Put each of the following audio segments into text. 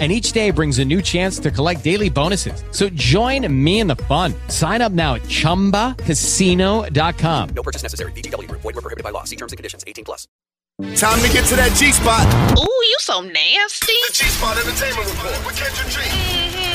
And each day brings a new chance to collect daily bonuses. So join me in the fun. Sign up now at chumbacasino.com. No purchase necessary. VGW Group. Void were prohibited by law. See terms and conditions. 18 plus. Time to get to that G spot. Ooh, you so nasty. The G Spot Entertainment Report with Kendra G.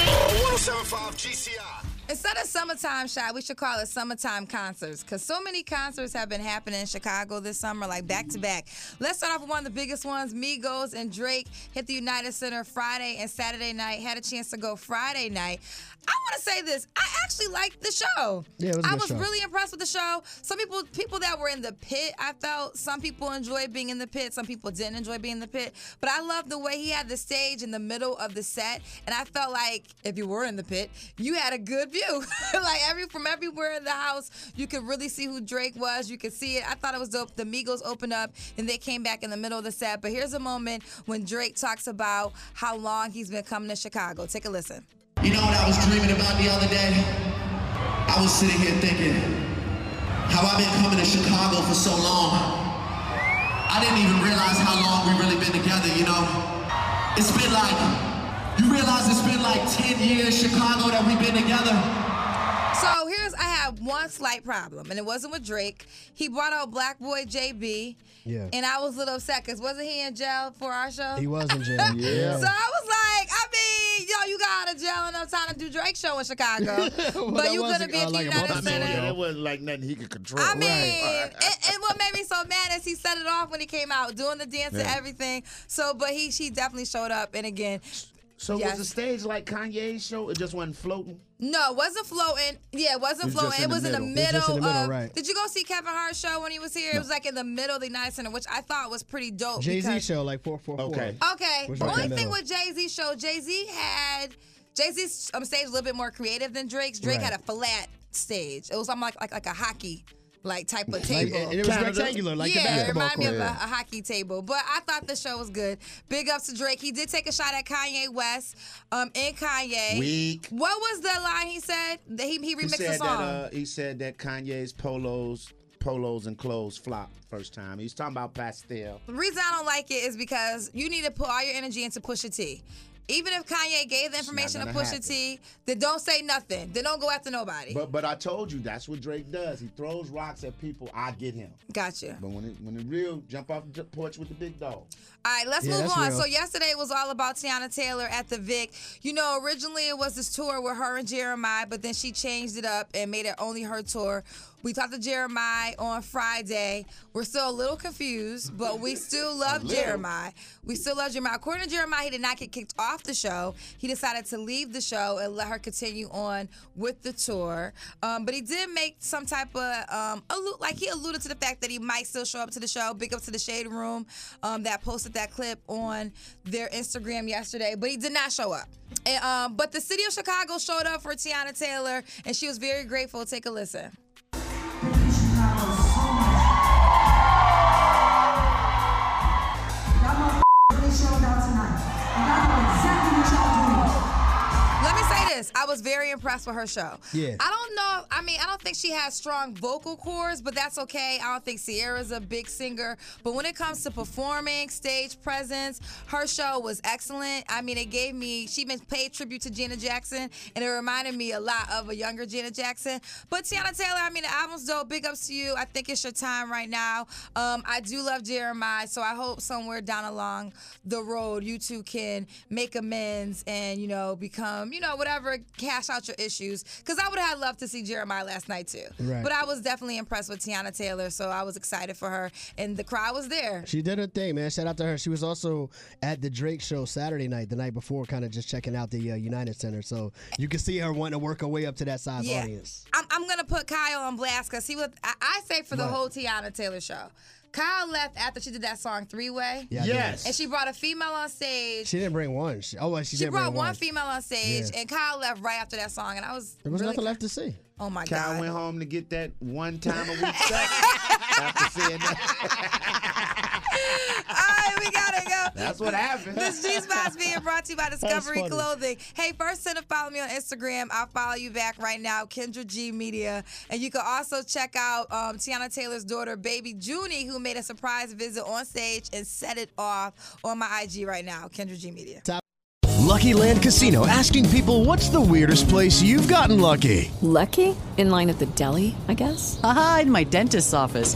Uh, 1075 GCI. Instead of summertime shot, we should call it summertime concerts because so many concerts have been happening in Chicago this summer, like back to back. Let's start off with one of the biggest ones. Migos and Drake hit the United Center Friday and Saturday night. Had a chance to go Friday night. I want to say this. I actually liked the show. Yeah, it was I was show. really impressed with the show. Some people, people that were in the pit, I felt some people enjoyed being in the pit. Some people didn't enjoy being in the pit. But I love the way he had the stage in the middle of the set, and I felt like if you were in the pit, you had a good view. like every from everywhere in the house, you could really see who Drake was. You could see it. I thought it was dope. The Migos opened up and they came back in the middle of the set. But here's a moment when Drake talks about how long he's been coming to Chicago. Take a listen. You know what I was dreaming about the other day? I was sitting here thinking how I've been coming to Chicago for so long. I didn't even realize how long we've really been together, you know? It's been like, you realize it's been like 10 years, Chicago, that we've been together? So here's I have one slight problem, and it wasn't with Drake. He brought out BlocBoy JB. Yeah. And I was a little upset because wasn't he in jail for our show? He was in jail. So I was like, I mean, yo, you got out of jail enough time to do Drake show in Chicago, Well, but you was, gonna be at the like a United month Center. ago. it wasn't like nothing he could control. I mean, and, and what made me so mad is he set it off when he came out, doing the dance and everything. So, but he she definitely showed up, and again, so yes. was the stage like Kanye's show? It just wasn't floating. No, it wasn't floating. Yeah, it wasn't It was floating. It was in the middle. middle. It was just in the middle, of, right. Did you go see Kevin Hart's show when he was here? It was like in the middle of the United Center, which I thought was pretty dope. Jay Z show like four four four. Okay. Okay. Was The only the thing with Jay Z show, Jay Z had Jay Z's um, stage a little bit more creative than Drake's. Drake Right. had a flat stage. It was something like like like a hockey like type of table. and it was Canada. rectangular, like yeah, the it basketball reminded me court. of a, a hockey table. But I thought the show was good. Big ups to Drake. He did take a shot at Kanye West. Um, in Kanye. Weak. What was the line he said? That he, he He remixed the said song. that uh, he said that Kanye's polos, polos and clothes flopped first time. He was talking about pastel. The reason I don't like it is because you need to put all your energy into Pusha T. Even if Kanye gave the information to gonna Pusha happen. T, then don't say nothing. Then don't go after nobody. But but I told you that's what Drake does. He throws rocks at people. I get him. gotcha. But when it, when the real jump off the porch with the big dog. All right, let's Yeah, move on. real. So yesterday was all about Teyana Taylor at the Vic. You know, originally it was this tour with her and Jeremiah, but then she changed it up and made it only her tour. We talked to Jeremiah on Friday. We're still a little confused, but we still love Jeremiah. We still love Jeremiah. According to Jeremiah, he did not get kicked off the show. He decided to leave the show and let her continue on with the tour. Um, but he did make some type of um, allude, like he alluded to the fact that he might still show up to the show. Big up to the Shade Room um, that posted that clip on their Instagram yesterday, but he did not show up. And, um, but the city of Chicago showed up for Teyana Taylor, and she was very grateful. Take a listen. This. I was very impressed with her show. Yeah. I don't know. I mean, I don't think she has strong vocal cords, but that's okay. I don't think Sierra's a big singer. But when it comes to performing, stage presence, her show was excellent. I mean, it gave me, she even paid tribute to Janet Jackson, and it reminded me a lot of a younger Janet Jackson. But Teyana Taylor, I mean, the album's dope. Big ups to you. I think it's your time right now. Um, I do love Jeremiah, so I hope somewhere down along the road you two can make amends and, you know, become, you know, whatever, cash out your issues. Because I would have loved to see Jeremiah last night too. Right. But I was definitely impressed with Teyana Taylor, so I was excited for her. And the crowd was there. She did her thing, man. Shout out to her. She was also at the Drake show Saturday night, the night before, kind of just checking out the uh, United Center. So you can see her wanting to work her way up to that size Yeah. audience. I'm, I'm gonna put Kyle on blast because he was. I, I say for the Right. whole Teyana Taylor show. Kyle left after she did that song Three Way. Yeah, Yes. And she brought a female on stage. She didn't bring one. She, oh, well, she, She did brought bring one She brought one. female on stage, Yeah. and Kyle left right after that song, and I was. There was really nothing left to see. Oh my Kyle God. Kyle went home to get that one time a week after seeing that. All right, we go. That's what happened. This G Spot's being brought to you by Discovery. Clothing. Hey, first send a follow me on Instagram. I'll follow you back right now, Kendra G Media. And you can also check out um, Teyana Taylor's daughter, baby Junie, who made a surprise visit on stage and set it off on my IG right now, Kendra G Media. Lucky Land Casino asking people what's the weirdest place you've gotten lucky? Lucky? In line at the deli, I guess? Aha, in my dentist's office.